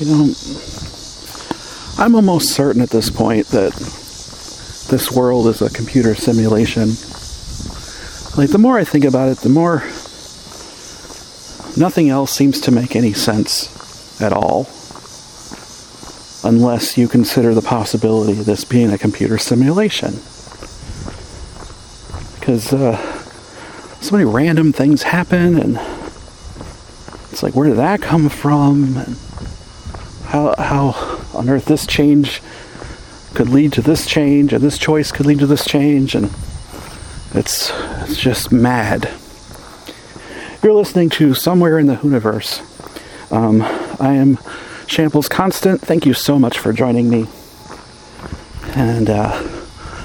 You know, I'm almost certain at this point that this world is a computer simulation. Like, the more I think about it, the more nothing else seems to make any sense at all. Unless you consider the possibility of this being a computer simulation. Because uh, so many random things happen, and it's like, where did that come from? And how, how on earth this change could lead to this change, and this choice could lead to this change, and it's, it's just mad. You're listening to Somewhere in the Whoniverse. Um, I am Shambles Constant. Thank you so much for joining me. And uh,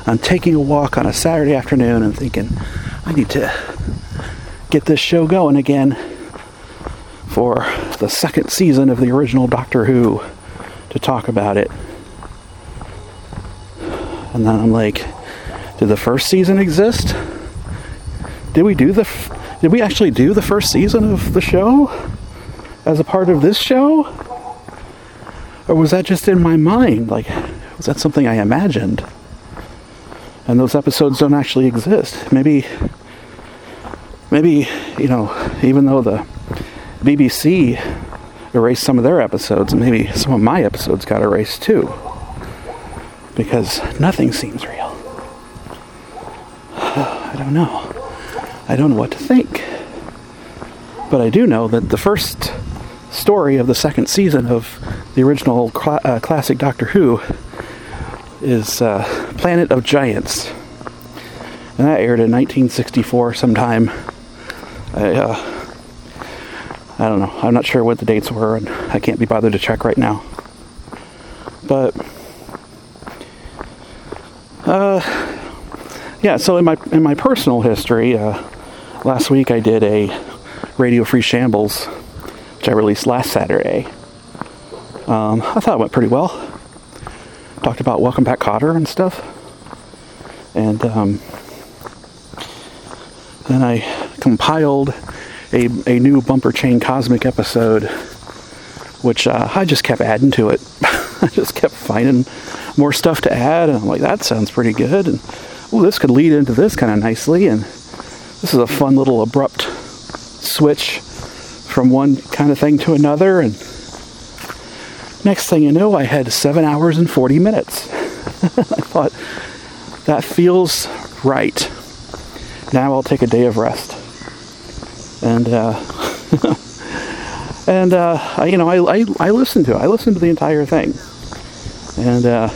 I'm taking a walk on a Saturday afternoon and thinking, I need to get this show going again for the second season of the original Doctor Who to talk about it. And then I'm like, did the first season exist? Did we do the f- did we actually do the first season of the show as a part of this show? Or was that just in my mind? Like was that something I imagined? And those episodes don't actually exist. Maybe maybe, you know, even though the BBC erased some of their episodes, and maybe some of my episodes got erased too. Because nothing seems real. I don't know. I don't know what to think. But I do know that the first story of the second season of the original cl- uh, classic Doctor Who is uh, Planet of Giants. And that aired in 1964 sometime. I, uh, I don't know. I'm not sure what the dates were, and I can't be bothered to check right now. But uh, yeah. So in my in my personal history, uh, last week I did a Radio Free Shambles, which I released last Saturday. Um, I thought it went pretty well. Talked about Welcome Back Kotter and stuff, and um, then I compiled a, a new Bumper Chain Cosmic episode, which uh, I just kept adding to it. I just kept finding more stuff to add, and I'm like, that sounds pretty good, and oh, this could lead into this kind of nicely, and this is a fun little abrupt switch from one kind of thing to another, and next thing you know, I had seven hours and 40 minutes. I thought, that feels right. Now I'll take a day of rest. And, uh, and, uh, I, you know, I, I, I listened to it. I listened to the entire thing. And, uh,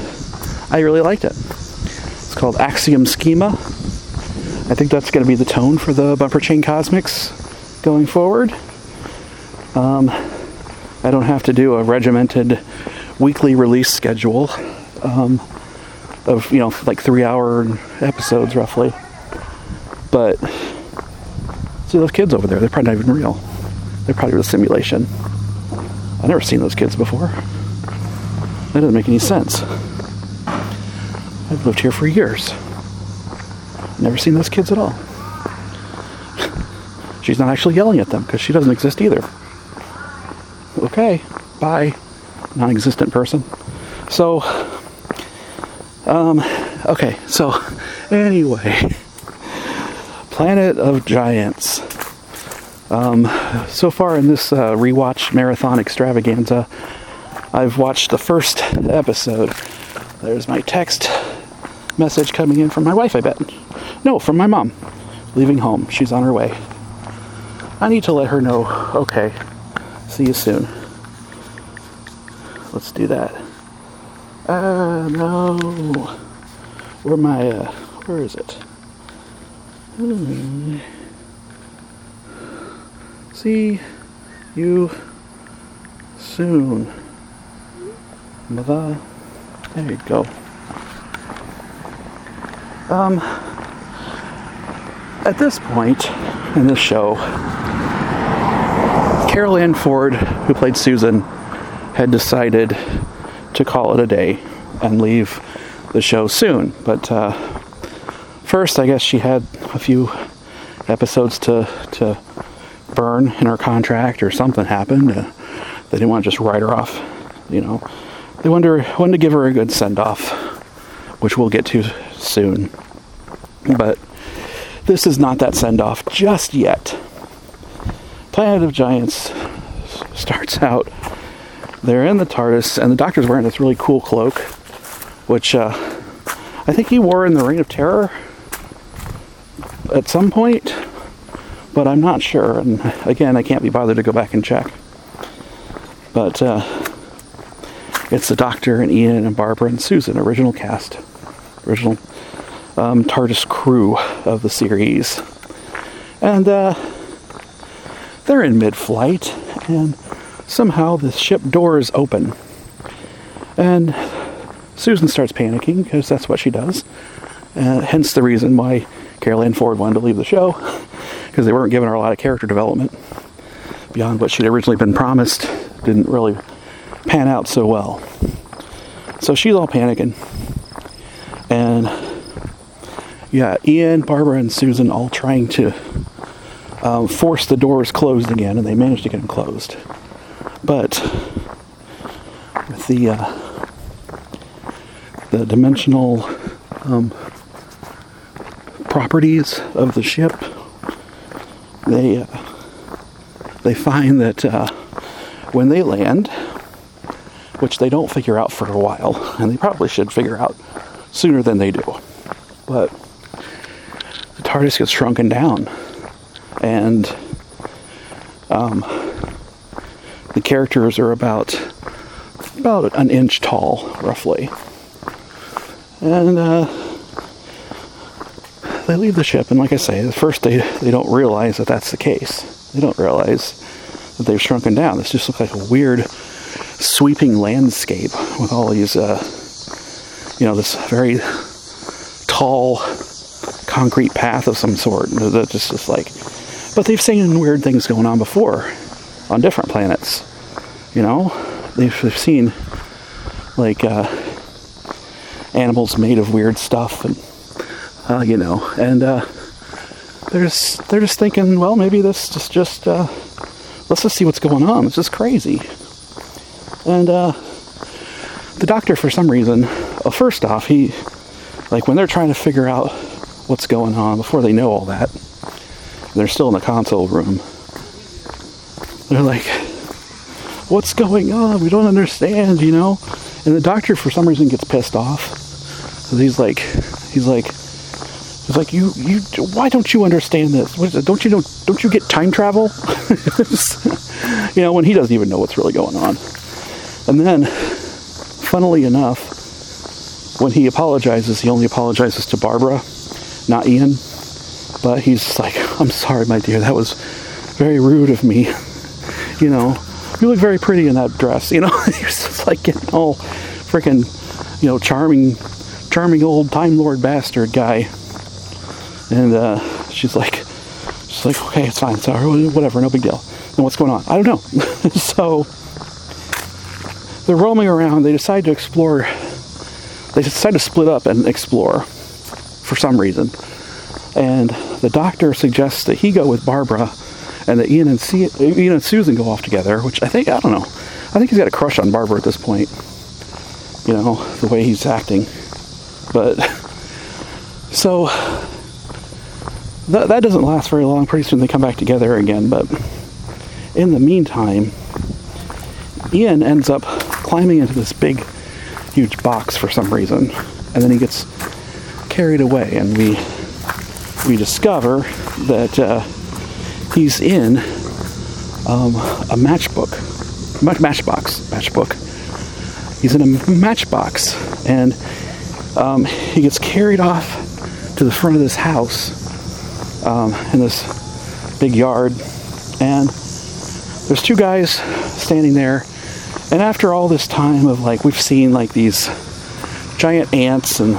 I really liked it. It's called Axiom Schema. I think that's going to be the tone for the Bumper Chain Cosmics going forward. Um, I don't have to do a regimented weekly release schedule um, of, you know, like three hour episodes roughly. But see those kids over there, they're probably not even real. They're probably a simulation. I've never seen those kids before. That doesn't make any sense. I've lived here for years. Never seen those kids at all. She's not actually yelling at them because she doesn't exist either. Okay, bye, non existent person. So, um, okay, so anyway, Planet of Giants. Um, so far in this uh, rewatch marathon extravaganza, I've watched the first episode. There's my text message coming in from my wife, I bet. No, from my mom. Leaving home. She's on her way. I need to let her know, okay, see you soon. Let's do that. Uh, no. Where my, uh, where is it? Hmm. See you soon. Mother. There you go. Um, at this point in the show, Carole Ann Ford, who played Susan, had decided to call it a day and leave the show soon. But uh, first, I guess she had a few episodes to to burn in her contract, or something happened. Uh, they didn't want to just write her off You know, they wonder when to give her a good send off, which we'll get to soon. But this is not that send off just yet. Planet of Giants starts out. They're in the TARDIS, and the Doctor's wearing this really cool cloak, which uh, I think he wore in the Reign of Terror at some point, but I'm not sure. And again, I can't be bothered to go back and check. But uh, it's the Doctor and Ian and Barbara and Susan, original cast, original um, TARDIS crew of the series. And uh, they're in mid flight, and somehow the ship doors open. And Susan starts panicking because that's what she does. Uh, hence the reason why Carole Ann Ford wanted to leave the show because they weren't giving her a lot of character development beyond what she'd originally been promised. Didn't really pan out so well. So she's all panicking. And yeah, Ian, Barbara, and Susan all trying to um, force the doors closed again, and they managed to get them closed. But with the uh, the dimensional um, properties of the ship, they uh, they find that uh, when they land, which they don't figure out for a while, and they probably should figure out sooner than they do, but the TARDIS gets shrunken down, and um, the characters are about about an inch tall, roughly, and. Uh, they leave the ship, and like I say, at first they, they don't realize that that's the case. They don't realize that they've shrunken down. This just looks like a weird sweeping landscape with all these, uh, you know, this very tall concrete path of some sort. That just is like, but they've seen weird things going on before on different planets. You know, they've, they've seen like uh, animals made of weird stuff and uh, you know, and uh, they're just they're just thinking, well, maybe this is just uh, let's just see what's going on. This is crazy, and uh, the doctor, for some reason, well, first off, he like when they're trying to figure out what's going on before they know all that, they're still in the console room. They're like, what's going on? We don't understand, you know? And the doctor, for some reason, gets pissed off. He's like, he's like, it's like you, you. Why don't you understand this? Don't you know? Don't you get time travel? you know, when he doesn't even know what's really going on. And then, funnily enough, when he apologizes, he only apologizes to Barbara, not Ian. But he's like, "I'm sorry, my dear. That was very rude of me. You know, you look very pretty in that dress. You know, he's just like getting all freaking, you know, charming, charming old Time Lord bastard guy." And uh, she's like, she's like, okay, it's fine, sorry, whatever, no big deal. And what's going on? I don't know. so they're roaming around. They decide to explore. They decide to split up and explore for some reason. And the doctor suggests that he go with Barbara, and that Ian and, C- Ian and Susan go off together. Which I think I don't know. I think he's got a crush on Barbara at this point. You know the way he's acting, but so that, that doesn't last very long. Pretty soon they come back together again. But in the meantime, Ian ends up climbing into this big, huge box for some reason, and then he gets carried away, and we we discover that uh, he's in um, a matchbook, matchbox, matchbook. He's in a matchbox, and um, he gets carried off to the front of this house um, in this big yard, and there's two guys standing there. And after all this time of like we've seen like these giant ants and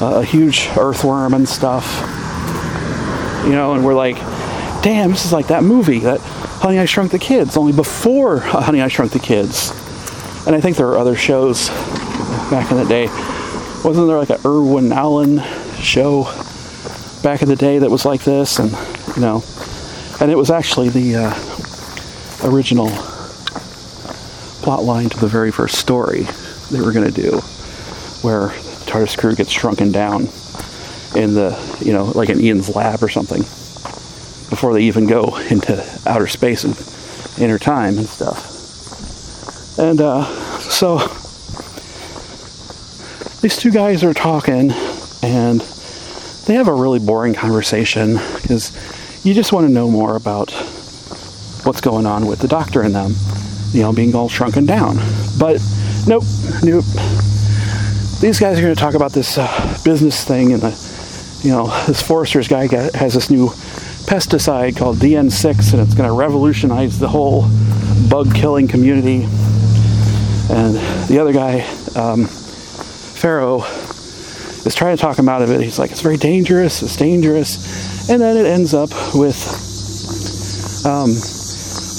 uh, a huge earthworm and stuff, you know, and we're like, damn, this is like that movie that Honey I Shrunk the Kids, only before Honey I Shrunk the Kids. And I think there are other shows back in the day. Wasn't there like a Irwin Allen show back in the day that was like this, and you know, and it was actually the uh, original plot line to the very first story they were going to do, where TARDIS crew gets shrunken down in the, you know, like in Ian's lab or something, before they even go into outer space and inner time and stuff. And uh, so these two guys are talking, and they have a really boring conversation because you just want to know more about what's going on with the doctor and them, you know, being all shrunken down. But nope, nope. These guys are going to talk about this uh, business thing, and the, you know, this Forrester's guy has this new pesticide called DN6, and it's going to revolutionize the whole bug killing community. And the other guy, um, Farrow, is trying to talk him out of it. He's like, it's very dangerous, it's dangerous. And then it ends up with um,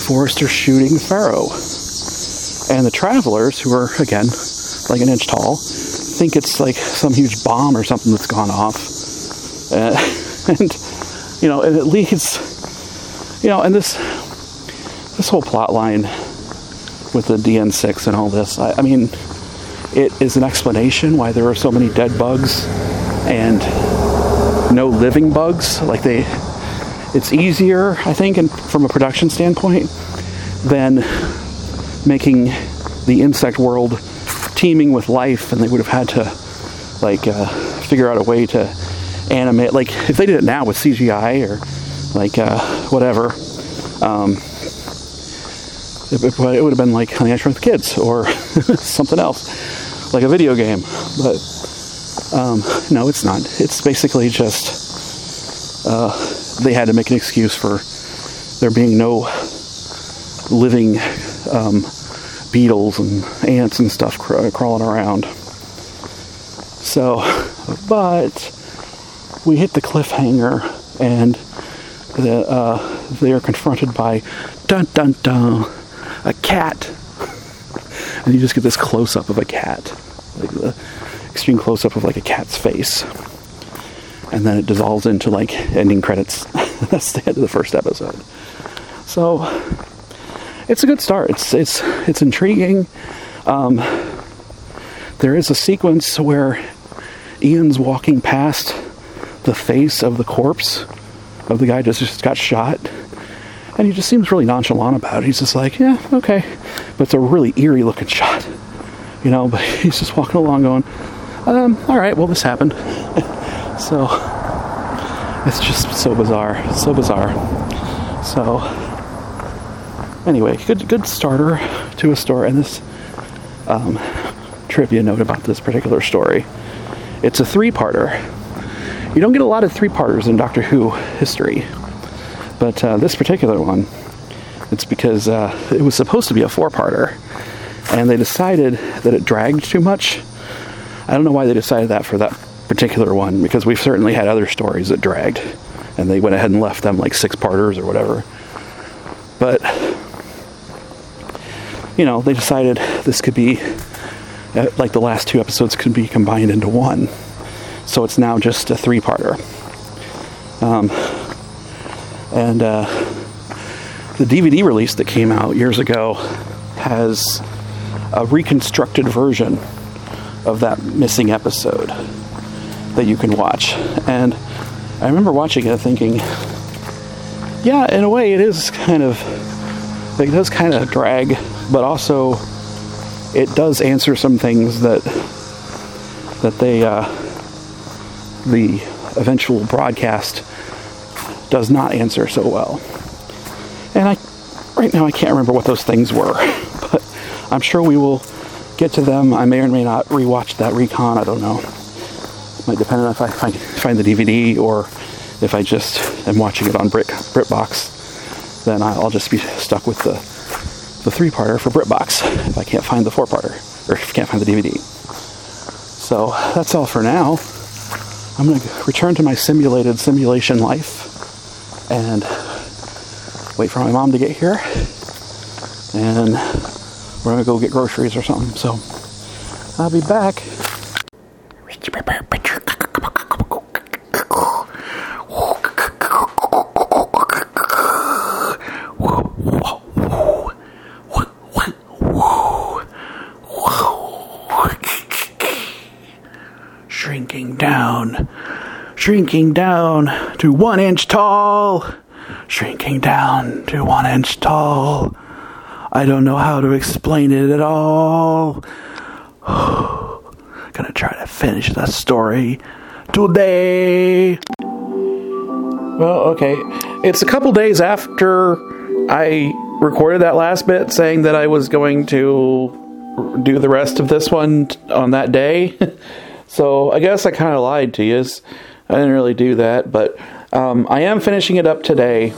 Forrester shooting Farrow. And the travelers, who are, again, like an inch tall, think it's like some huge bomb or something that's gone off. Uh, and, you know, and it leads, you know, and this, this whole plot line with the DN6 and all this, I, I mean, it is an explanation why there are so many dead bugs and no living bugs. Like they, it's easier, I think, and from a production standpoint, than making the insect world teeming with life, and they would have had to like uh, figure out a way to animate. Like if they did it now with CGI or like uh, whatever. Um, it, it, would have been like Honey I Shrunk the Kids or something else, like a video game. But um, no, it's not. It's basically just uh, they had to make an excuse for there being no living um, beetles and ants and stuff cr- crawling around. So, but we hit the cliffhanger and the, uh, they are confronted by dun dun dun a cat. And you just get this close up of a cat, like the extreme close up of like a cat's face. And then it dissolves into like ending credits. That's the end of the first episode. So it's a good start. It's it's it's intriguing. Um, there is a sequence where Ian's walking past the face of the corpse of the guy just, just got shot and he just seems really nonchalant about it. He's just like, yeah, okay. But it's a really eerie looking shot, you know. But he's just walking along going, um, all right, well, this happened. so it's just so bizarre, so bizarre. So anyway, good good starter to a story. And this um, trivia note about this particular story: it's a three-parter. You don't get a lot of three-parters in Doctor Who history. But uh, this particular one, it's because uh, it was supposed to be a four parter, and they decided that it dragged too much. I don't know why they decided that for that particular one, because we've certainly had other stories that dragged, and they went ahead and left them like six parters or whatever. But, you know, they decided this could be, uh, like the last two episodes could be combined into one. So it's now just a three parter. Um, and uh, the DVD release that came out years ago has a reconstructed version of that missing episode that you can watch. And I remember watching it thinking, yeah, in a way it is kind of, it does kind of drag, but also it does answer some things that, that they, uh, the eventual broadcast does not answer so well. And I, right now, I can't remember what those things were, but I'm sure we will get to them. I may or may not rewatch that recon. I don't know. It might depend on if I find, find the DVD or if I just am watching it on Brit BritBox. Then I'll just be stuck with the the three-parter for BritBox if I can't find the four-parter or if I can't find the DVD. So that's all for now. I'm going to return to my simulated simulation life and wait for my mom to get here. And we're gonna go get groceries or something. So I'll be back. Shrinking down, shrinking down to one inch tall, shrinking down to one inch tall. I don't know how to explain it at all. Gonna try to finish the story today. Well, okay. It's a couple days after I recorded that last bit saying that I was going to do the rest of this one on that day. so I guess I kind of lied to you. I didn't really do that, but um, I am finishing it up today,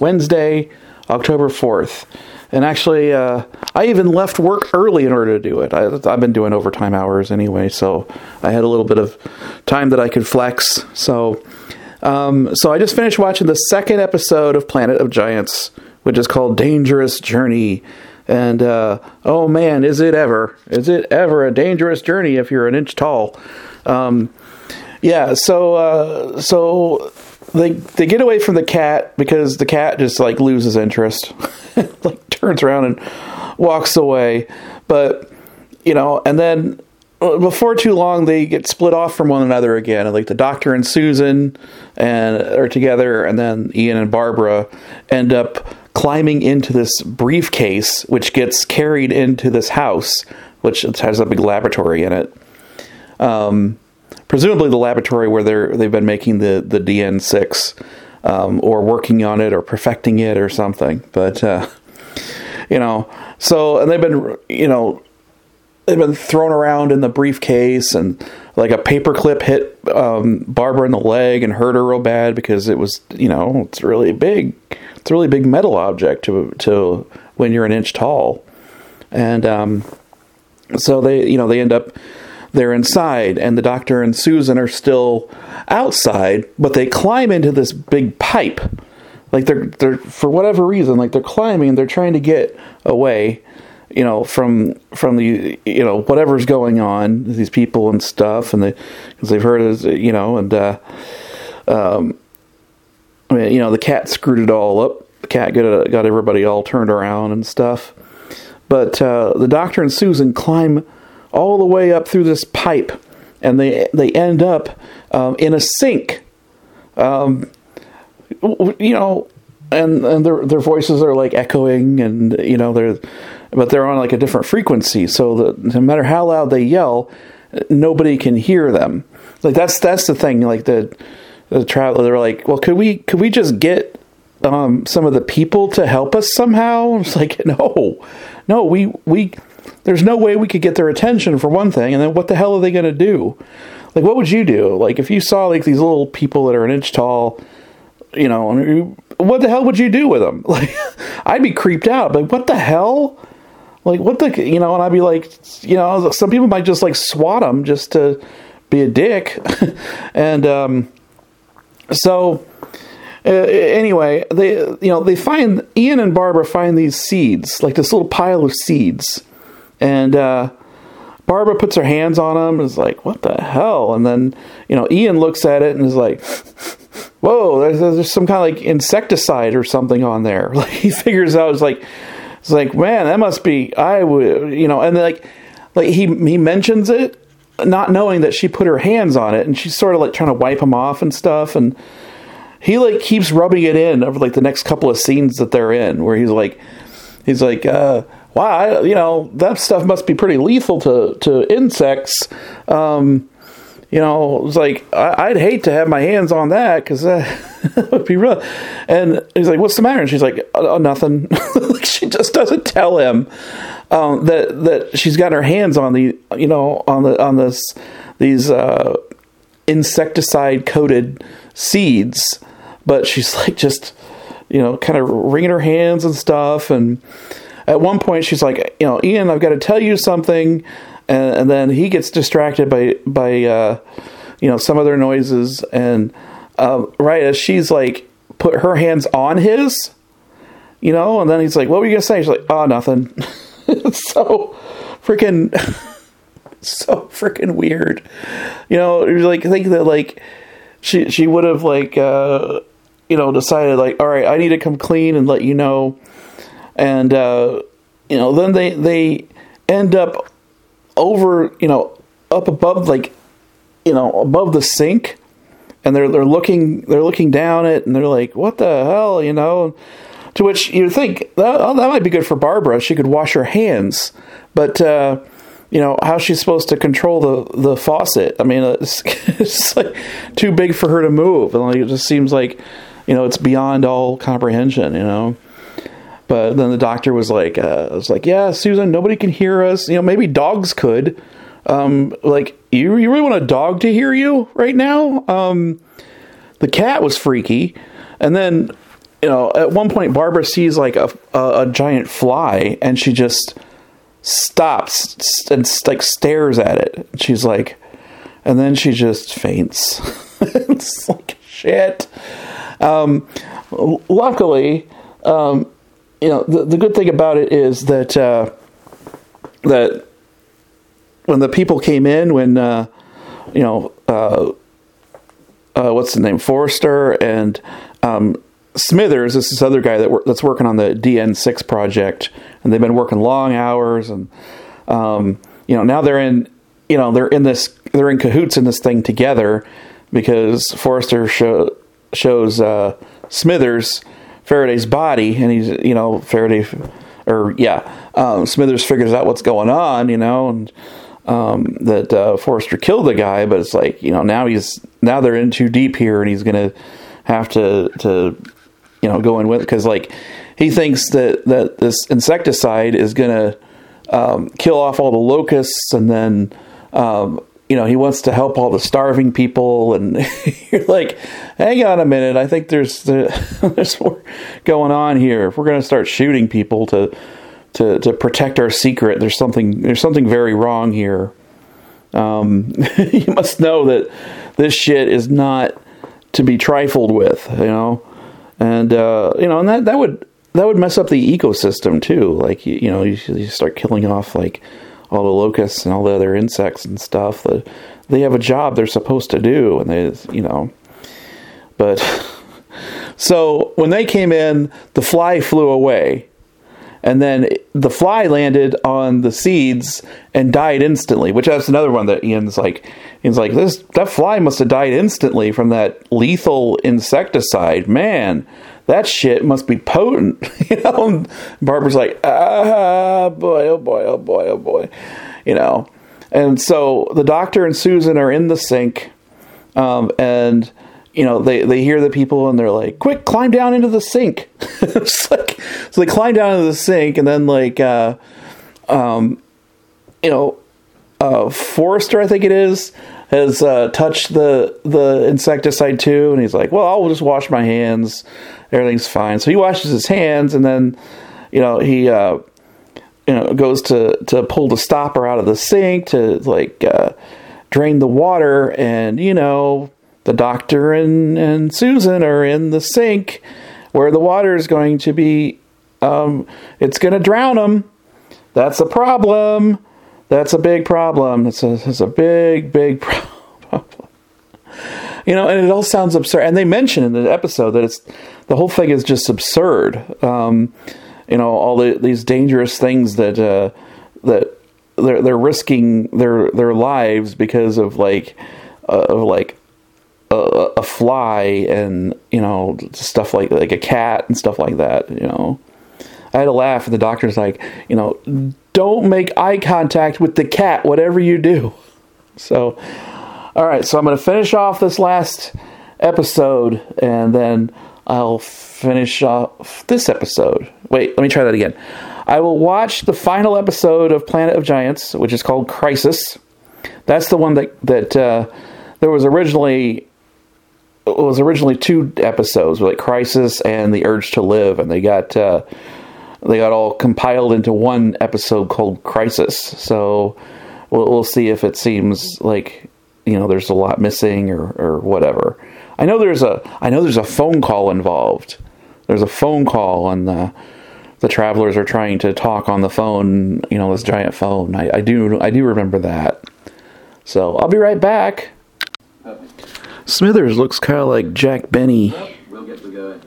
Wednesday, October 4th. And actually, uh, I even left work early in order to do it. I, have been doing overtime hours anyway, so I had a little bit of time that I could flex. So, um, so I just finished watching the second episode of Planet of Giants, which is called Dangerous Journey. And uh, oh man, is it ever? Is it ever a dangerous journey if you're an inch tall? Um, yeah. So, uh, so they they get away from the cat because the cat just like loses interest, like turns around and walks away. But you know, and then uh, before too long they get split off from one another again. Like the doctor and Susan and are together, and then Ian and Barbara end up climbing into this briefcase, which gets carried into this house, which has a big laboratory in it. Um, presumably the laboratory where they're they've been making the the DN6 um, or working on it or perfecting it or something. But uh, you know, so and they've been you know they've been thrown around in the briefcase and like a paperclip hit um, Barbara in the leg and hurt her real bad because it was you know it's really big it's a really big metal object to to when you're an inch tall and um, so they you know they end up they're inside, and the doctor and Susan are still outside, but they climb into this big pipe. Like they're they're for whatever reason, like they're climbing, they're trying to get away, you know, from from the you know whatever's going on, these people and stuff, and they because they've heard of you know, and uh, um, I mean, you know, the cat screwed it all up. The cat got got everybody all turned around and stuff. But uh, the doctor and Susan climb all the way up through this pipe, and they they end up um, in a sink. Um, you know, and and their their voices are like echoing, and you know they're, but they're on like a different frequency, so that no matter how loud they yell, nobody can hear them. Like that's that's the thing. Like the the traveler, they're like, well, could we could we just get um, some of the people to help us somehow? It's like no, no, we we there's no way we could get their attention for one thing, and then what the hell are they going to do? Like, what would you do? Like, if you saw like these little people that are an inch tall, you know, what the hell would you do with them? Like, I'd be creeped out. Like, what the hell? Like, what the, you know, and I'd be like, you know, some people might just like swat them just to be a dick. and, um, so, uh, anyway, they, you know, they find, Ian and Barbara find these seeds, like this little pile of seeds and uh, Barbara puts her hands on him and is like, "What the hell?" And then you know Ian looks at it and is like, "Whoa, there's, there's some kind of like insecticide or something on there." Like he figures out it's like it's like man, that must be I would you know, and like like he he mentions it, not knowing that she put her hands on it, and she's sort of like trying to wipe him off and stuff, and he like keeps rubbing it in over like the next couple of scenes that they're in, where he's like he's like. uh wow, you know, that stuff must be pretty lethal to, to insects. Um, you know, it was like, I, would hate to have my hands on that because that would be rough. And he's like, what's the matter? And she's like, oh, oh nothing. she just doesn't tell him um, that that she's got her hands on the, you know, on the on this these uh, insecticide coated seeds, but she's like just, you know, kind of wringing her hands and stuff and at one point she's like, you know, Ian, I've got to tell you something, and, and then he gets distracted by by uh, you know some other noises, and uh, right as she's like put her hands on his, you know, and then he's like, "What were you gonna say?" She's like, "Oh, nothing." so freaking. so freaking weird, you know. You're like think that like she she would have like uh, you know decided like all right I need to come clean and let you know and uh, you know then they they end up over you know up above like you know, above the sink, and they're they're looking they're looking down it, and they're like, "What the hell?" You know. To which you think that, oh, that might be good for Barbara. She could wash her hands, but uh, you know how's she supposed to control the the faucet? I mean, it's, it's like too big for her to move, and like it just seems like you know it's beyond all comprehension. You know. But then the doctor was like, uh, was like, yeah, Susan, nobody can hear us. You know, maybe dogs could. Um, like, you, you really want a dog to hear you right now? Um, the cat was freaky. And then, you know, at one point, Barbara sees like a, a, a giant fly and she just stops and like stares at it. She's like, and then she just faints. it's like, shit. Um, luckily, um, you know, the, the good thing about it is that uh, that when the people came in, when uh, you know, uh, uh what's the name, Forrester and um, Smithers, this this other guy that that's working on the DN6 project, and they've been working long hours, and um, you know, now they're in, you know, they're in this, they're in cahoots in this thing together because Forrester show, shows uh, Smithers Faraday's body, and he's you know Faraday, or yeah, um, Smithers figures out what's going on, you know, and um, that uh, Forrester killed the guy, but it's like you know now he's now they're in too deep here, and he's gonna have to to you know go in with because like he thinks that that this insecticide is gonna um, kill off all the locusts, and then um, you know, he wants to help all the starving people, and you're like, hang on a minute, I think there's there's more going on here. If we're going to start shooting people to to to protect our secret, there's something there's something very wrong here. Um, you must know that this shit is not to be trifled with, you know, and uh, you know, and that that would that would mess up the ecosystem too. Like you, you know, you, you start killing off like all the locusts and all the other insects and stuff. That they have a job they're supposed to do, and they, you know. But so when they came in, the fly flew away, and then the fly landed on the seeds and died instantly. Which that's another one that Ian's like, Ian's like, this that fly must have died instantly from that lethal insecticide. Man, that shit must be potent. you know, and Barbara's like, ah, boy, oh boy, oh boy, oh boy, you know. And so the doctor and Susan are in the sink, um, and you know they they hear the people and they're like, quick, climb down into the sink. it's like so they climb down into the sink, and then like, uh, um, you know, uh, Forrester, I think it is, has uh, touched the the insecticide too, and he's like, "Well, I'll just wash my hands everything's fine. So he washes his hands, and then you know he uh, you know goes to to pull the stopper out of the sink to like uh, drain the water, and you know the doctor and and Susan are in the sink where the water is going to be um, it's going to drown them. That's a problem. That's a big problem. It's a, it's a big, big problem. You know, and it all sounds absurd. And they mention in the episode that it's the whole thing is just absurd. Um, you know, all the, these dangerous things that uh, that they're they're risking their their lives because of like uh, of like a, a, fly and you know stuff like like a cat and stuff like that. You know, I had to laugh, and the doctor's like, you know, don't make eye contact with the cat, whatever you do. So, all right, so I'm going to finish off this last episode, and then I'll finish off this episode. Wait, let me try that again. I will watch the final episode of Planet of Giants, which is called Crisis. That's the one that that uh, there was originally it was originally two episodes, like Crisis and The Urge to Live, and they got uh, they got all compiled into one episode called Crisis. So we'll, we'll see if it seems like you know there's a lot missing or or whatever. I know there's a I know there's a phone call involved. There's a phone call and the the travelers are trying to talk on the phone, you know, this giant phone. I, I do I do remember that. So I'll be right back. Smithers looks kind of like Jack Benny. we'll get to go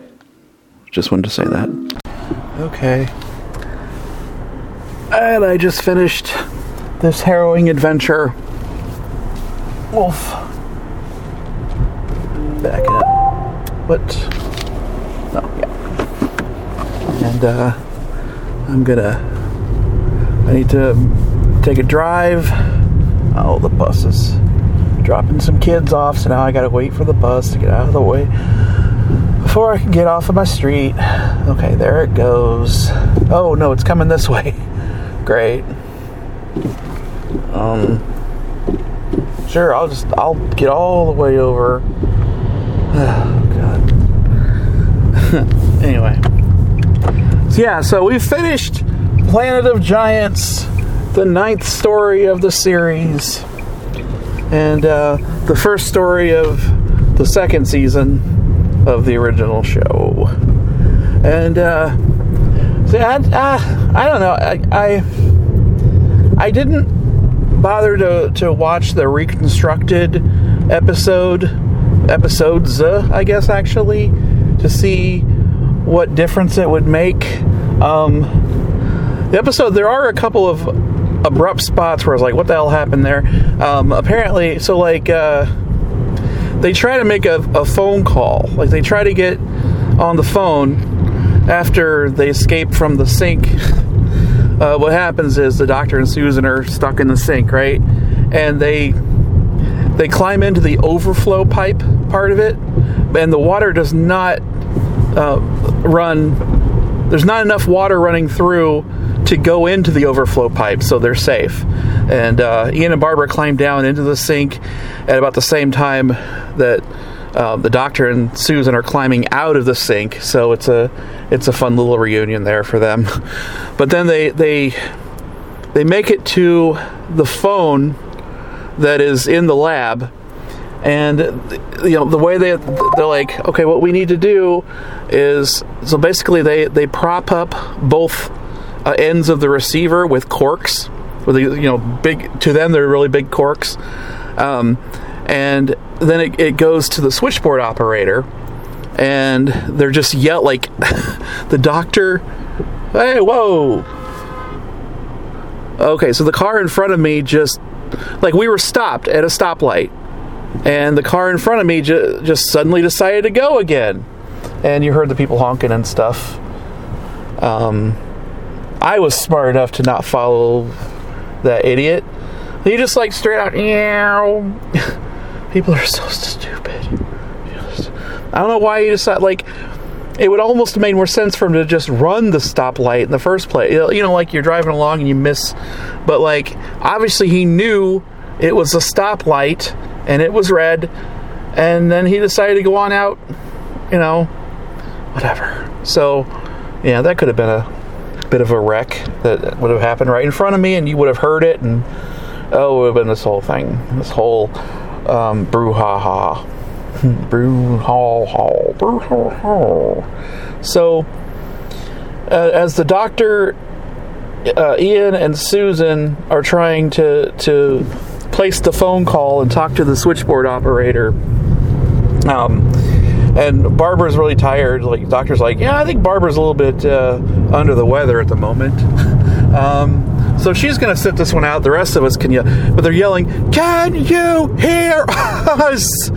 Just wanted to say that. Okay. And I just finished this harrowing adventure Wolf. Back it up. What? No, yeah. And uh, I'm gonna. I need to take a drive. Oh, the bus is dropping some kids off, so now I gotta wait for the bus to get out of the way before I can get off of my street. Okay, there it goes. Oh no, it's coming this way. Great. Um, sure, I'll just I'll get all the way over. Oh god. anyway, so yeah, so we finished Planet of Giants, the ninth story of the series, and uh, the first story of the second season of the original show. And uh, I, uh, I don't know. I, I I didn't bother to to watch the reconstructed episode episodes, I guess actually, to see what difference it would make. Um, the episode there are a couple of abrupt spots where I was like, "What the hell happened there?" Um, apparently, so like uh, they try to make a, a phone call, like they try to get on the phone after they escape from the sink. Uh, what happens is the doctor and Susan are stuck in the sink, right? And they they climb into the overflow pipe part of it, and the water does not uh, run. There's not enough water running through to go into the overflow pipe, so they're safe. And uh, Ian and Barbara climb down into the sink at about the same time that uh, the doctor and Susan are climbing out of the sink. So it's a it's a fun little reunion there for them. But then they they they make it to the phone that is in the lab and you know the way they they're like okay what we need to do is so basically they they prop up both uh, ends of the receiver with corks with the you know big to them they're really big corks um, and then it, it goes to the switchboard operator and they're just yell like the doctor hey whoa. Okay so the car in front of me just like we were stopped at a stoplight and the car in front of me ju- just suddenly decided to go again. And you heard the people honking and stuff. Um, i was smart enough to not follow that idiot. He just like straight out Meow. people are so stupid Just- i don't know why he decided like it would almost have made more sense for him to just run the stoplight in the first place. You know- You know, like you're driving along and you miss, but like obviously he knew it was a stoplight and it was red, and then he decided to go on out. You know, whatever. So, yeah, that could have been a bit of a wreck that would have happened right in front of me, and you would have heard it, and oh, it would have been this whole thing, this whole um, brouhaha. Brouhaha, brouhaha. So, uh, as the doctor, uh, Ian and Susan are trying to to place the phone call and talk to the switchboard operator. Um, and Barbara's really tired. Like doctor's like, yeah, I think Barbara's a little bit uh, under the weather at the moment. um, so she's gonna sit this one out. The rest of us can yell, but they're yelling, "Can you hear us?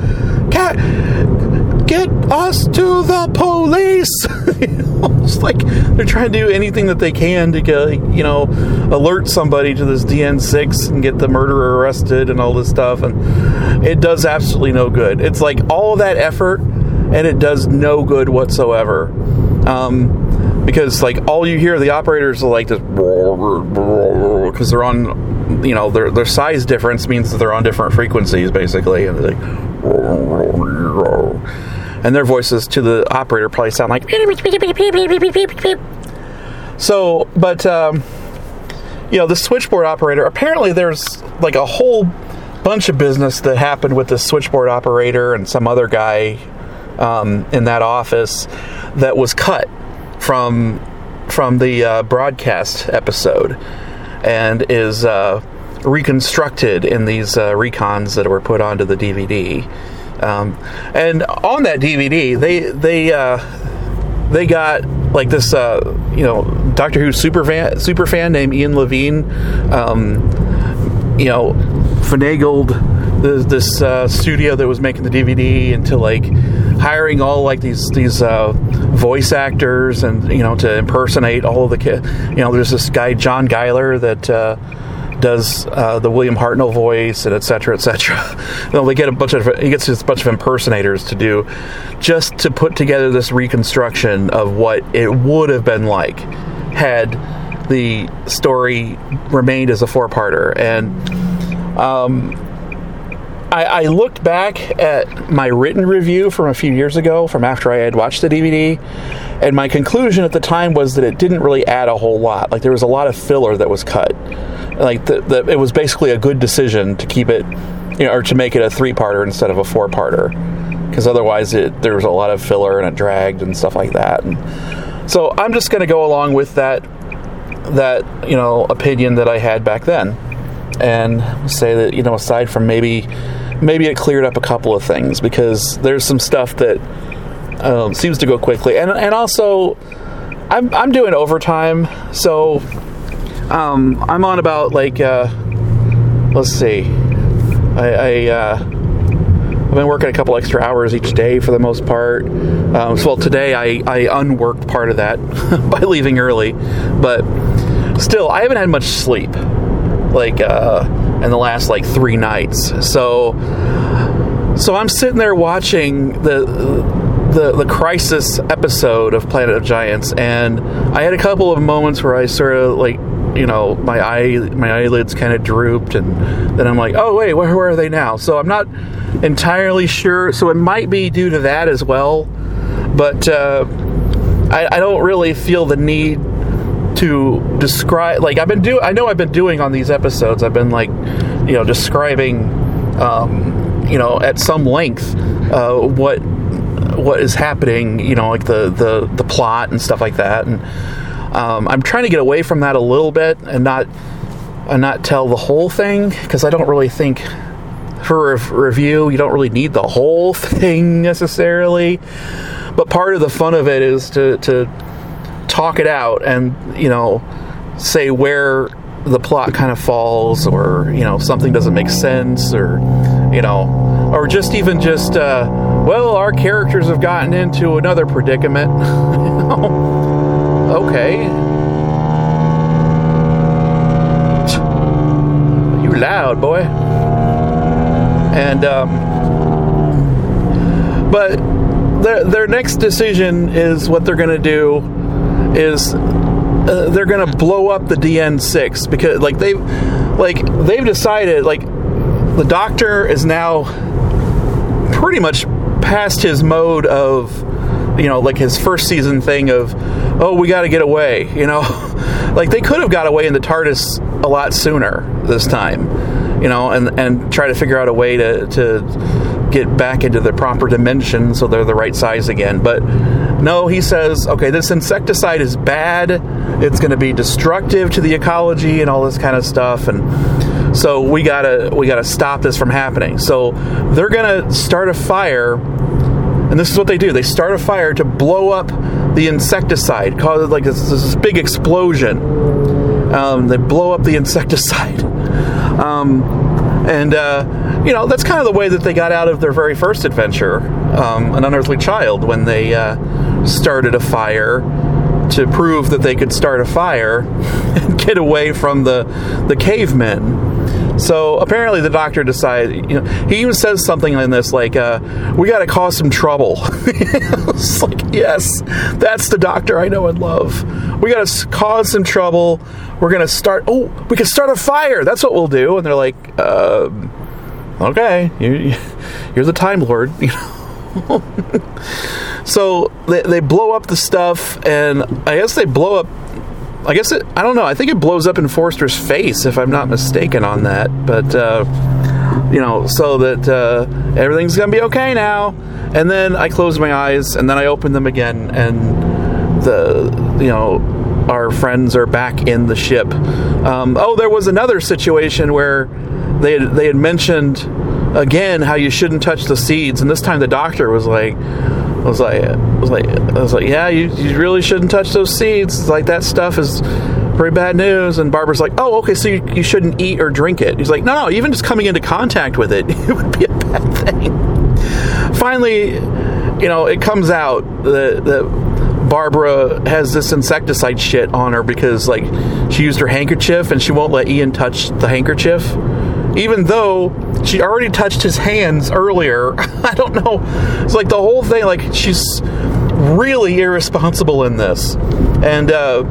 Can get us to the police?" It's like they're trying to do anything that they can to get, you know, alert somebody to this DN6 and get the murderer arrested and all this stuff. And it does absolutely no good. It's like all that effort and it does no good whatsoever. Um, because like all you hear the operators are like this because they're on you know their their size difference means that they're on different frequencies basically. And they're like and their voices to the operator probably sound like so but um, you know the switchboard operator apparently there's like a whole bunch of business that happened with the switchboard operator and some other guy um, in that office that was cut from from the uh, broadcast episode and is uh, reconstructed in these uh, recons that were put onto the DVD. Um, and on that DVD, they they uh, they got like this uh, you know Doctor Who super fan super fan named Ian Levine. Um, you know, finagled the, this uh, studio that was making the DVD into like hiring all like these these uh, voice actors and you know to impersonate all of the kids. You know, there's this guy John Guilor that uh, does uh, the William Hartnell voice and et cetera, et cetera. you know, they get a bunch of he gets a bunch of impersonators to do just to put together this reconstruction of what it would have been like had the story remained as a four-parter and. Um, I, I, looked back at my written review from a few years ago, from after I had watched the DVD, and my conclusion at the time was that it didn't really add a whole lot. Like there was a lot of filler that was cut. Like the, the, it was basically a good decision to keep it, you know, or to make it a three-parter instead of a four-parter, because otherwise it, there was a lot of filler and it dragged and stuff like that. And so I'm just going to go along with that that you know opinion that I had back then, and say that you know aside from maybe maybe it cleared up a couple of things because there's some stuff that um, seems to go quickly, and and also I'm I'm doing overtime, so um, I'm on about like uh, let's see, I. I uh, I've been working a couple extra hours each day for the most part. Um, so, well, today I, I unworked part of that by leaving early, but still, I haven't had much sleep like uh, in the last like three nights. So, so I'm sitting there watching the the the crisis episode of Planet of Giants, and I had a couple of moments where I sort of like you know my eye my eyelids kind of drooped and then i'm like oh wait where, where, are they now so i'm not entirely sure so it might be due to that as well but uh, I, I, don't really feel the need to describe like I've been doing I know I've been doing on these episodes I've been like you know describing um, you know at some length uh, what what is happening you know like the the the plot and stuff like that and um, I'm trying to get away from that a little bit and not and not tell the whole thing because I don't really think for a review you don't really need the whole thing necessarily but part of the fun of it is to to talk it out and you know say where the plot kind of falls or you know something doesn't make sense or you know or just even just uh, well our characters have gotten into another predicament okay. You loud boy. And um, but their, their next decision is what they're going to do is uh, they're gonna blow up the DN6 because like they've like they've decided like the doctor is now pretty much past his mode of you know like his first season thing of oh we got to get away you know? Like they could have got away in the TARDIS a lot sooner this time you know and and try to figure out a way to to get back into the proper dimension so they're the right size again but no, he says, okay, this insecticide is bad. It's going to be destructive to the ecology and all this kind of stuff. And so we gotta we gotta stop this from happening. So they're going to start a fire, and this is what they do. They start a fire to blow up the insecticide, cause like this, this big explosion. Um, they blow up the insecticide. Um, and uh, you know that's kind of the way that they got out of their very first adventure, um, an unearthly child, when they uh, started a fire to prove that they could start a fire and get away from the the cavemen. So apparently, the doctor decided. You know, he even says something in this like, uh, "We got to cause some trouble." it's like, yes, that's the doctor I know and love. We got to cause some trouble. We're gonna start. Oh, we can start a fire. That's what we'll do. And they're like, uh, "Okay, you, you're the Time Lord." You know. so they, they blow up the stuff, and I guess they blow up. I guess it. I don't know. I think it blows up in Forrester's face, if I'm not mistaken on that. But uh, you know, so that uh, everything's gonna be okay now. And then I close my eyes, and then I open them again, and the you know our friends are back in the ship. Um, oh, there was another situation where they had, they had mentioned again how you shouldn't touch the seeds, and this time the doctor was like, was like, was like, I was like, yeah, you, you really shouldn't touch those seeds. Like that stuff is pretty bad news. And Barbara's like, oh, okay, so you, you shouldn't eat or drink it. He's like, no, no, even just coming into contact with it, it would be a bad thing. Finally, you know, it comes out that, that Barbara has this insecticide shit on her because, like, she used her handkerchief and she won't let Ian touch the handkerchief. Even though she already touched his hands earlier. I don't know. It's like the whole thing, like, she's really irresponsible in this. And, uh,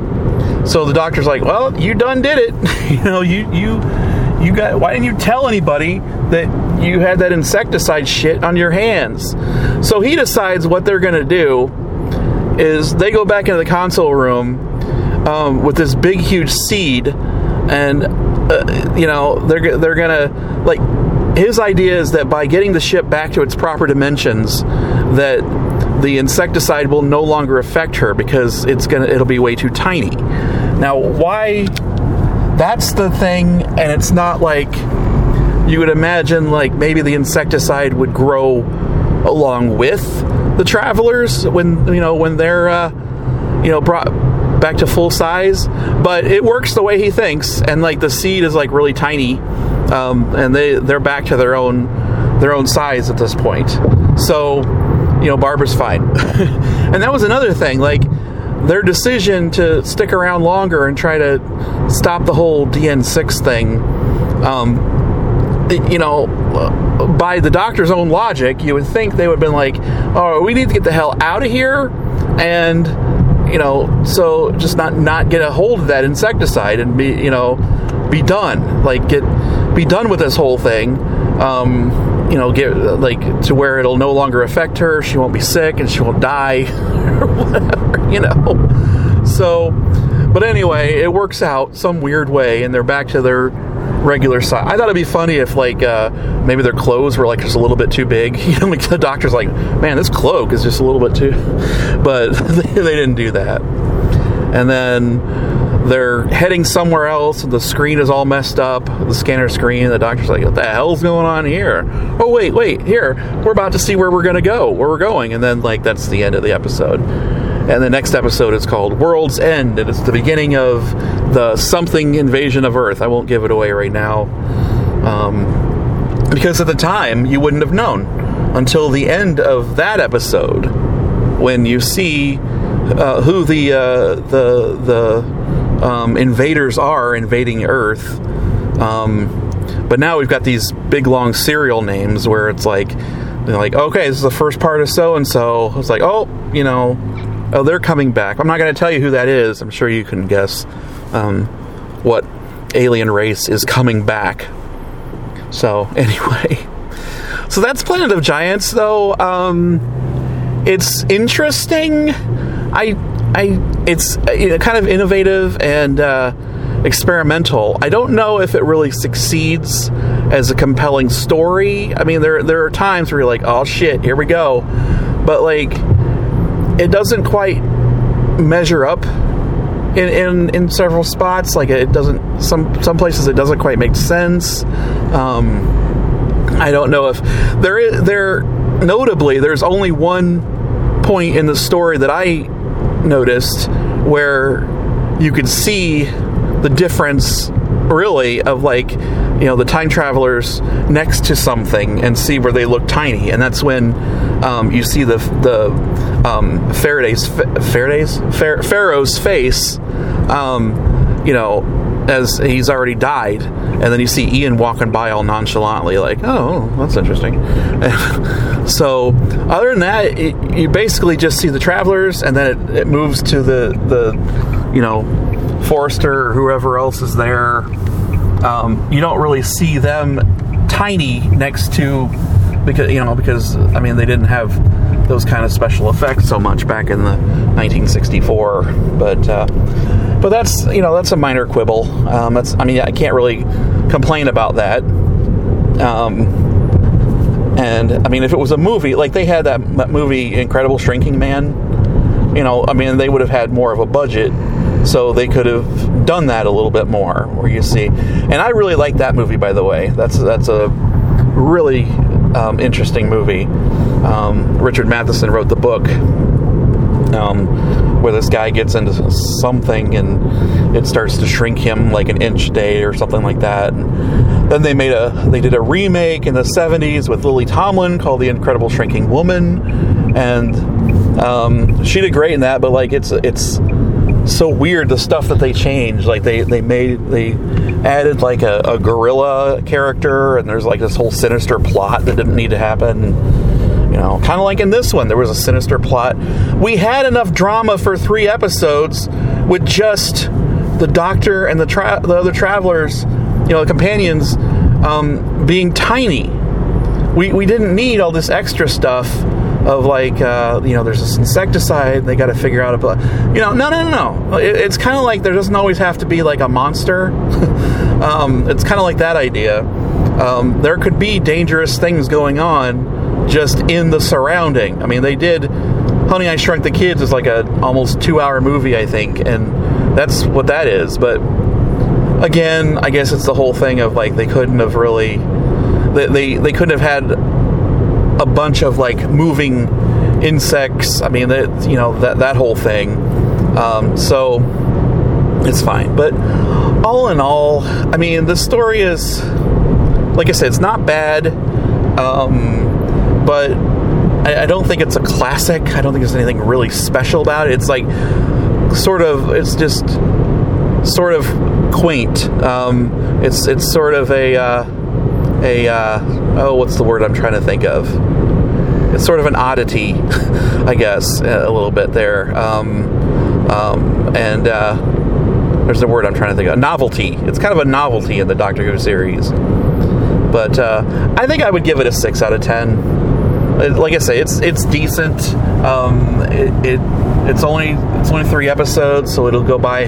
so the doctor's like, "Well, you done did it. you know, you you you got. Why didn't you tell anybody that you had that insecticide shit on your hands?" So he decides what they're gonna do is they go back into the console room um, with this big, huge seed, and uh, you know they're they're gonna like. His idea is that by getting the ship back to its proper dimensions, that the insecticide will no longer affect her because it's gonna it'll be way too tiny. Now, why? That's the thing, and it's not like you would imagine. Like maybe the insecticide would grow along with the travelers when you know when they're uh, you know brought back to full size. But it works the way he thinks, and like the seed is like really tiny, um, and they they're back to their own their own size at this point. So you know Barbara's fine, and that was another thing like their decision to stick around longer and try to stop the whole DN6 thing, um, you know, by the doctor's own logic, you would think they would have been like, oh, we need to get the hell out of here. And, you know, so just not, not get a hold of that insecticide and be, you know, be done. Like, get, be done with this whole thing. Um, you know, get like to where it'll no longer affect her. She won't be sick and she won't die you know. So, but anyway, it works out some weird way, and they're back to their regular size. I thought it'd be funny if like uh, maybe their clothes were like just a little bit too big. You know, like the doctor's like, man, this cloak is just a little bit too, but they didn't do that. And then they're heading somewhere else, and the screen is all messed up. The scanner screen. The doctor's like, "What the hell's going on here?" Oh wait, wait, here we're about to see where we're gonna go, where we're going, and then like that's the end of the episode. And the next episode is called World's End, and it's the beginning of the something invasion of Earth. I won't give it away right now. Um, because at the time, you wouldn't have known until the end of that episode when you see uh, who the, uh, the, the um, invaders are invading Earth. Um, but now we've got these big long serial names where it's like, like, okay, this is the first part of so and so. It's like, oh, you know, oh, they're coming back. I'm not going to tell you who that is. I'm sure you can guess um, what alien race is coming back. So, anyway. So that's Planet of Giants, though. Um, it's interesting. I, I, it's you know, kind of innovative and uh, experimental. I don't know if it really succeeds as a compelling story. I mean, there there are times where you're like, oh shit, here we go, but like it doesn't quite measure up in, in, in several spots. Like it doesn't some some places it doesn't quite make sense. Um, I don't know if there is there notably there's only one point in the story that I noticed where you could see the difference really of like you know the time travelers next to something and see where they look tiny. And that's when um, you see the the um, Faraday's Faraday's? Farrow's face um, you know as he's already died. And then you see Ian walking by all nonchalantly like oh that's interesting. So other than that it, you basically just see the travelers and then it, it moves to the the you know Forrester or whoever else is there um, you don't really see them tiny next to because you know because I mean they didn't have those kind of special effects so much back in the 1964 but uh, but that's you know that's a minor quibble. Um, that's I mean I can't really complain about that. Um, and I mean if it was a movie like they had that movie Incredible Shrinking Man you know I mean they would have had more of a budget so they could have done that a little bit more where you see and i really like that movie by the way that's that's a really um, interesting movie um, richard matheson wrote the book um, where this guy gets into something and it starts to shrink him like an inch a day or something like that. And then they made a they did a remake in the 70s with Lily Tomlin called The Incredible Shrinking Woman, and um, she did great in that. But like it's it's so weird the stuff that they changed. Like they they made they added like a, a gorilla character, and there's like this whole sinister plot that didn't need to happen you know, kind of like in this one, there was a sinister plot. We had enough drama for three episodes with just the doctor and the tra- the other travelers, you know, the companions, um, being tiny. We we didn't need all this extra stuff of like uh, you know there's this insecticide they got to figure out a you know no no no no it, it's kind of like there doesn't always have to be like a monster um, it's kind of like that idea um, there could be dangerous things going on just in the surrounding. I mean, they did Honey I Shrunk the Kids is like a almost 2-hour movie, I think, and that's what that is. But again, I guess it's the whole thing of like they couldn't have really they they, they couldn't have had a bunch of like moving insects. I mean, that you know that that whole thing. Um, so it's fine. But all in all, I mean, the story is like I said, it's not bad. Um, but I, I don't think it's a classic. I don't think there's anything really special about it. It's like sort of, it's just sort of quaint. Um, it's it's sort of a uh, a uh, oh, what's the word I'm trying to think of? It's sort of an oddity, I guess, a little bit there. Um, um, and uh, there's the word I'm trying to think of. A Novelty. It's kind of a novelty in the Doctor Who series. But uh, I think I would give it a six out of ten like I say, it's it's decent. Um, it, it, it's only it's only three episodes, so it'll go by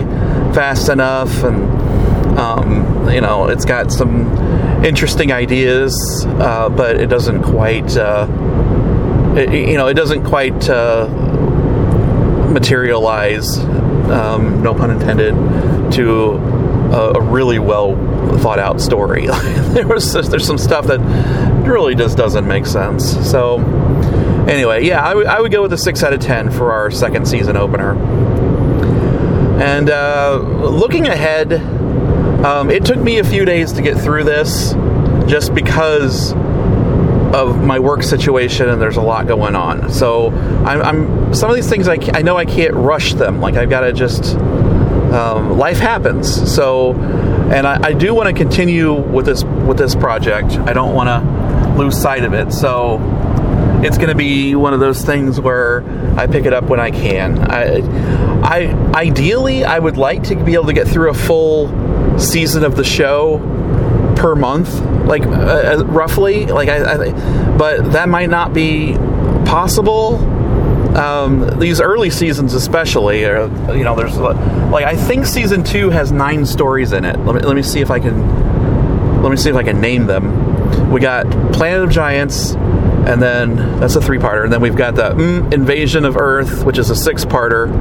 fast enough, and um, you know it's got some interesting ideas, uh, but it doesn't quite uh, it, you know it doesn't quite uh, materialize. Um, no pun intended to a, a really well thought out story. there was there's some stuff that really just doesn't make sense. So anyway, yeah, I, w- I would go with a six out of ten for our second season opener. And uh, looking ahead, um, it took me a few days to get through this, just because of my work situation and there's a lot going on. So I'm, I'm some of these things I, I know I can't rush them. Like I've got to just um, life happens. So, and I, I do want to continue with this with this project. I don't want to lose sight of it. So, it's going to be one of those things where I pick it up when I can. I, I ideally I would like to be able to get through a full season of the show per month, like uh, uh roughly. Like I, I, but that might not be possible um, these early seasons, especially, are, you know, there's like I think season two has nine stories in it. Let me let me see if I can let me see if I can name them. We got Planet of Giants, and then that's a three-parter, and then we've got the mm, Invasion of Earth, which is a six-parter,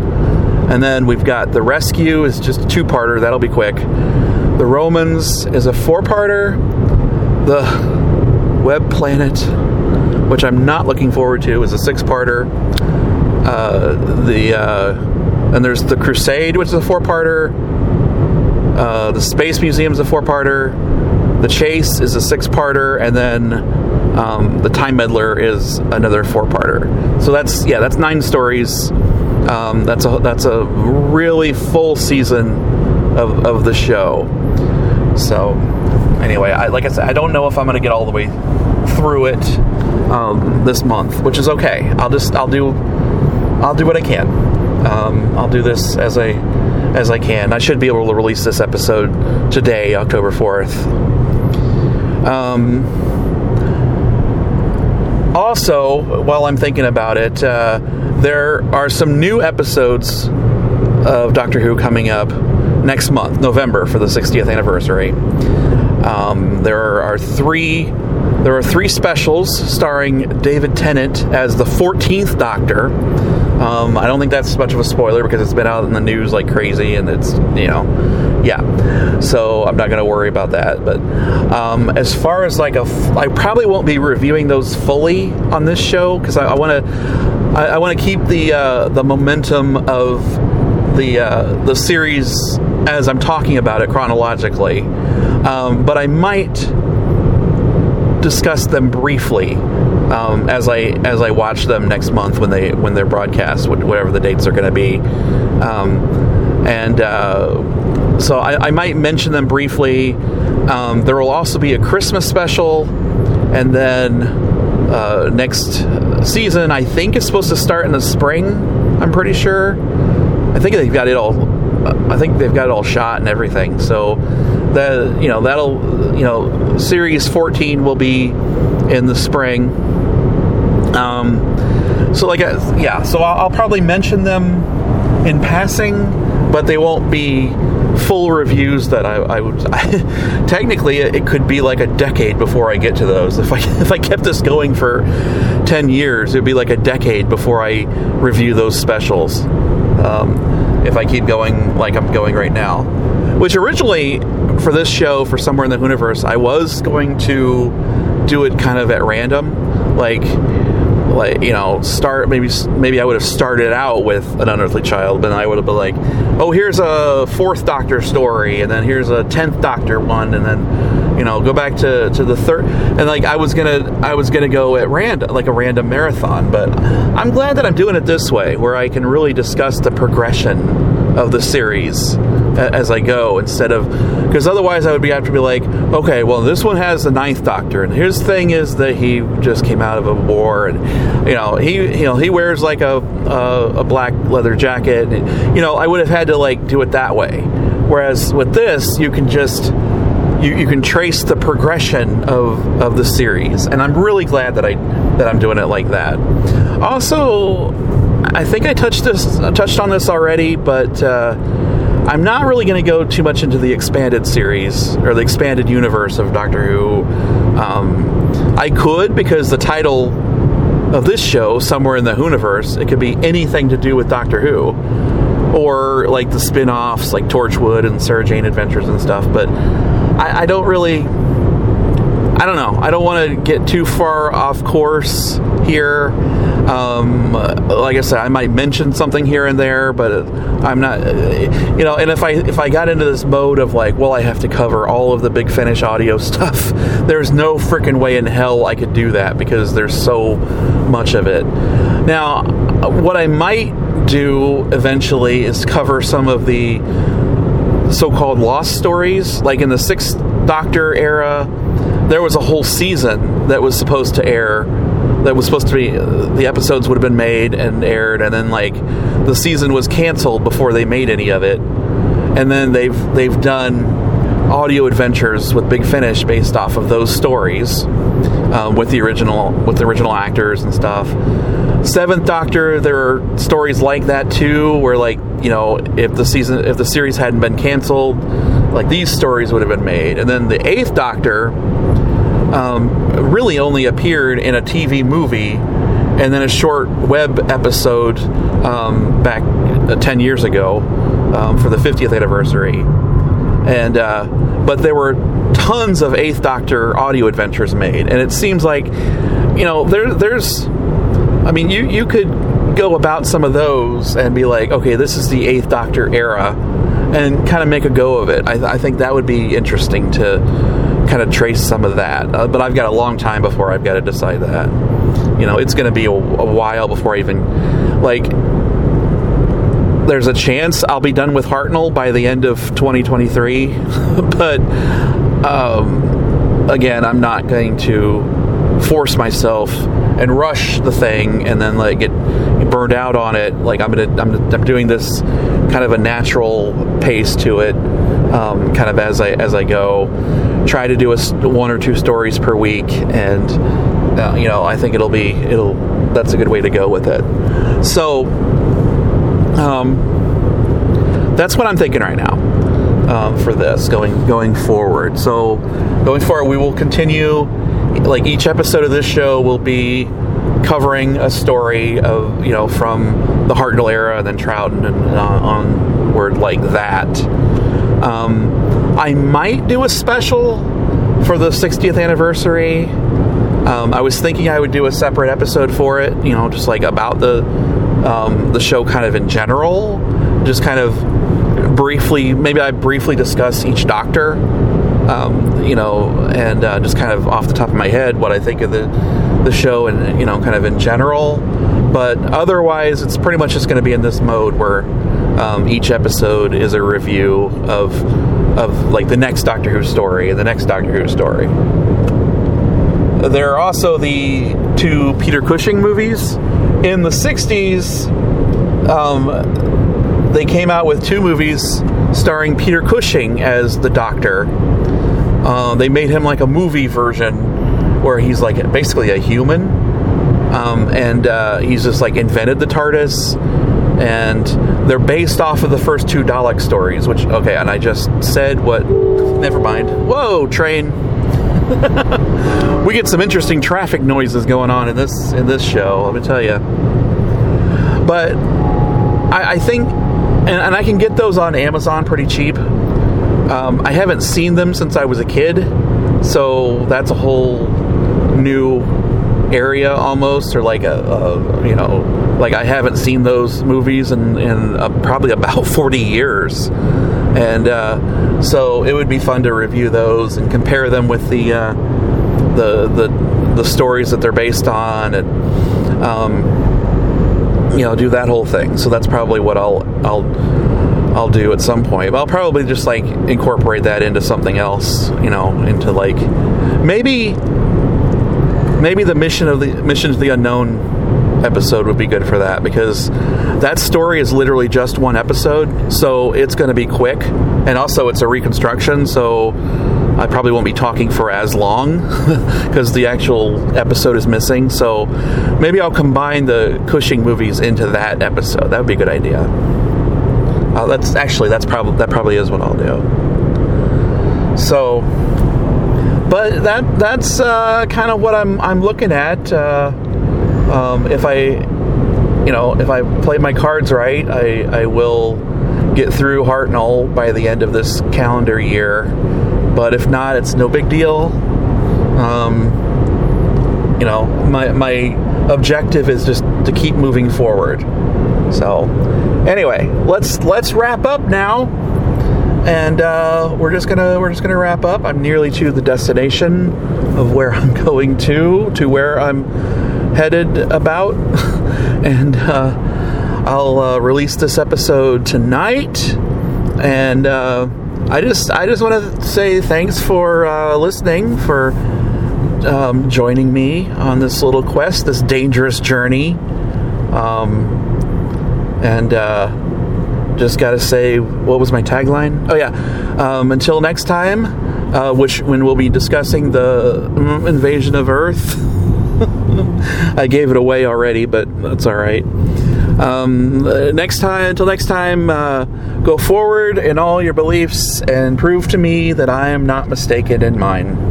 and then we've got the Rescue is just a two-parter. That'll be quick. The Romans is a four-parter. The Web Planet, which I'm not looking forward to, is a six-parter uh, the uh, and there's the Crusade, which is a four-parter. Uh, the Space Museum is a four-parter. The Chase is a six-parter, and then um, the Time Meddler is another four-parter. So that's yeah, that's nine stories. Um, that's a that's a really full season of, of the show. So anyway, I, like I said, I don't know if I'm going to get all the way through it um, this month, which is okay. I'll just I'll do I'll do what I can. Um, I'll do this as I as I can. I should be able to release this episode today, October fourth. Um, also, while I'm thinking about it, uh, there are some new episodes of Doctor Who coming up next month, November, for the 60th anniversary. Um, there are three there are three specials starring David Tennant as the 14th Doctor. Um, I don't think that's much of a spoiler because it's been out in the news like crazy, and it's you know, yeah. So I'm not going to worry about that. But um, as far as like a, I probably won't be reviewing those fully on this show because I, want to I want to keep the uh, the momentum of the uh, the series as I'm talking about it chronologically, um, but I might discuss them briefly um, as I as I watch them next month when they when they're broadcast, whatever the dates are going to be, um, and uh, so I, I, might mention them briefly. Um, there will also be a Christmas special, and then uh, next season I think is supposed to start in the spring. I'm pretty sure. I think they've got it all. I think they've got it all shot and everything. So that you know that'll you know series 14 will be in the spring um, so like, yeah, so I'll, I'll probably mention them in passing, but they won't be full reviews that I, I would. I, technically, it could be like a decade before I get to those. If I if I kept this going for ten years, it would be like a decade before I review those specials. Um, if I keep going like I'm going right now, which originally for this show for somewhere in the Whoniverse, I was going to do it kind of at random, like like you know start maybe maybe I would have started out with an unearthly child, but I would have been like, oh here's a fourth Doctor story, and then here's a tenth Doctor one, and then you know go back to, to the third, and like I was gonna I was gonna go at random like a random marathon, but I'm glad that I'm doing it this way where I can really discuss the progression of the series as I go instead of because otherwise I would be have to be like, okay, well this one has the ninth Doctor, and his thing is that he just came out of a war, and you know he you know he wears like a a, a black leather jacket, and, you know I would have had to like do it that way. Whereas with this, you can just you, you can trace the progression of, of the series, and I'm really glad that I that I'm doing it like that. Also, I think I touched this touched on this already, but. Uh, I'm not really going to go too much into the expanded series or the expanded universe of Doctor Who. Um, I could because the title of this show, somewhere in the Whoniverse, it could be anything to do with Doctor Who, or like the spin-offs like Torchwood and Sarah Jane Adventures and stuff. But I, I don't really. I don't know. I don't want to get too far off course here. Um, like I said, I might mention something here and there, but I'm not, you know. And if I if I got into this mode of like, well, I have to cover all of the Big Finish audio stuff, there's no freaking way in hell I could do that because there's so much of it. Now, what I might do eventually is cover some of the so-called lost stories, like in the Sixth Doctor era. There was a whole season that was supposed to air that was supposed to be the episodes would have been made and aired and then like the season was canceled before they made any of it and then they've they've done audio adventures with Big Finish based off of those stories um, with the original with the original actors and stuff. Seventh Doctor, there are stories like that too, where like you know if the season if the series hadn't been canceled, like these stories would have been made. And then the Eighth Doctor, um, really only appeared in a TV movie and then a short web episode um, back uh, 10 years ago um, for the 50th anniversary. And, uh, but there were tons of Eighth Doctor audio adventures made. And it seems like, you know, there, there's, I mean, you, you could go about some of those and be like, okay, this is the Eighth Doctor era, and kind of make a go of it. I, I think that would be interesting to kind of trace some of that. Uh, but I've got a long time before I've got to decide that. You know, it's going to be a, a while before I even like. There's a chance I'll be done with Hartnell by the end of 2023, but um, again, I'm not going to force myself and rush the thing and then like get burned out on it. Like I'm gonna, I'm, I'm doing this kind of a natural pace to it, um, kind of as I as I go try to do a, one or two stories per week, and uh, you know I think it'll be it'll that's a good way to go with it. So um, that's what I'm thinking right now um, for this going going forward. So going forward, we will continue. Like each episode of this show will be covering a story of you know from the Hartnell era and then Troughton and uh, onward like that. Um, I might do a special for the 60th anniversary. Um, I was thinking I would do a separate episode for it, you know, just like about the um, the show kind of in general, just kind of briefly, maybe I briefly discuss each Doctor, um, you know, and uh, just kind of off the top of my head what I think of the the show and you know, kind of in general. But otherwise, it's pretty much just going to be in this mode where um, each episode is a review of of like the next Doctor Who story and the next Doctor Who story. There are also the two Peter Cushing movies. In the 60s, um, they came out with two movies starring Peter Cushing as the Doctor. Uh, they made him like a movie version where he's like basically a human. Um, and uh, he's just like invented the TARDIS and they're based off of the first two Dalek stories. Which okay, and I just said what? Never mind. Whoa, train. we get some interesting traffic noises going on in this in this show. Let me tell you. But I, I think, and, and, I can get those on Amazon pretty cheap. Um, I haven't seen them since I was a kid, so that's a whole new area almost, or like a, a you know, like I haven't seen those movies in, in uh, probably about 40 years. And uh, so it would be fun to review those and compare them with the uh, the, the the stories that they're based on, and um, you know, do that whole thing. So that's probably what I'll I'll I'll do at some point. But I'll probably just like incorporate that into something else, you know, into like maybe maybe the mission of the mission to the unknown episode would be good for that because that story is literally just one episode, so it's going to be quick, and also it's a reconstruction, so I probably won't be talking for as long because the actual episode is missing. So maybe I'll combine the Cushing movies into that episode. That would be a good idea. Uh, that's actually that's probably that probably is what I'll do. So but that that's uh, kind of what I'm I'm looking at. Uh, um, if I, you know, if I play my cards right, I I will get through Hartnell by the end of this calendar year. But if not, it's no big deal. Um, you know, my my objective is just to keep moving forward. So, anyway, let's let's wrap up now and uh, we're just gonna we're just gonna wrap up. I'm nearly to the destination of where I'm going to, to where I'm headed about, and uh, I'll uh, release this episode tonight. And uh, I just I just want to say thanks for uh, listening, for um, joining me on this little quest, this dangerous journey, um, and uh, just got to say, what was my tagline? Oh, yeah. Um, until next time, uh, which when we'll be discussing the mm, invasion of Earth. I gave it away already, but that's all right. Um, next time, until next time, uh, go forward in all your beliefs and prove to me that I am not mistaken in mine.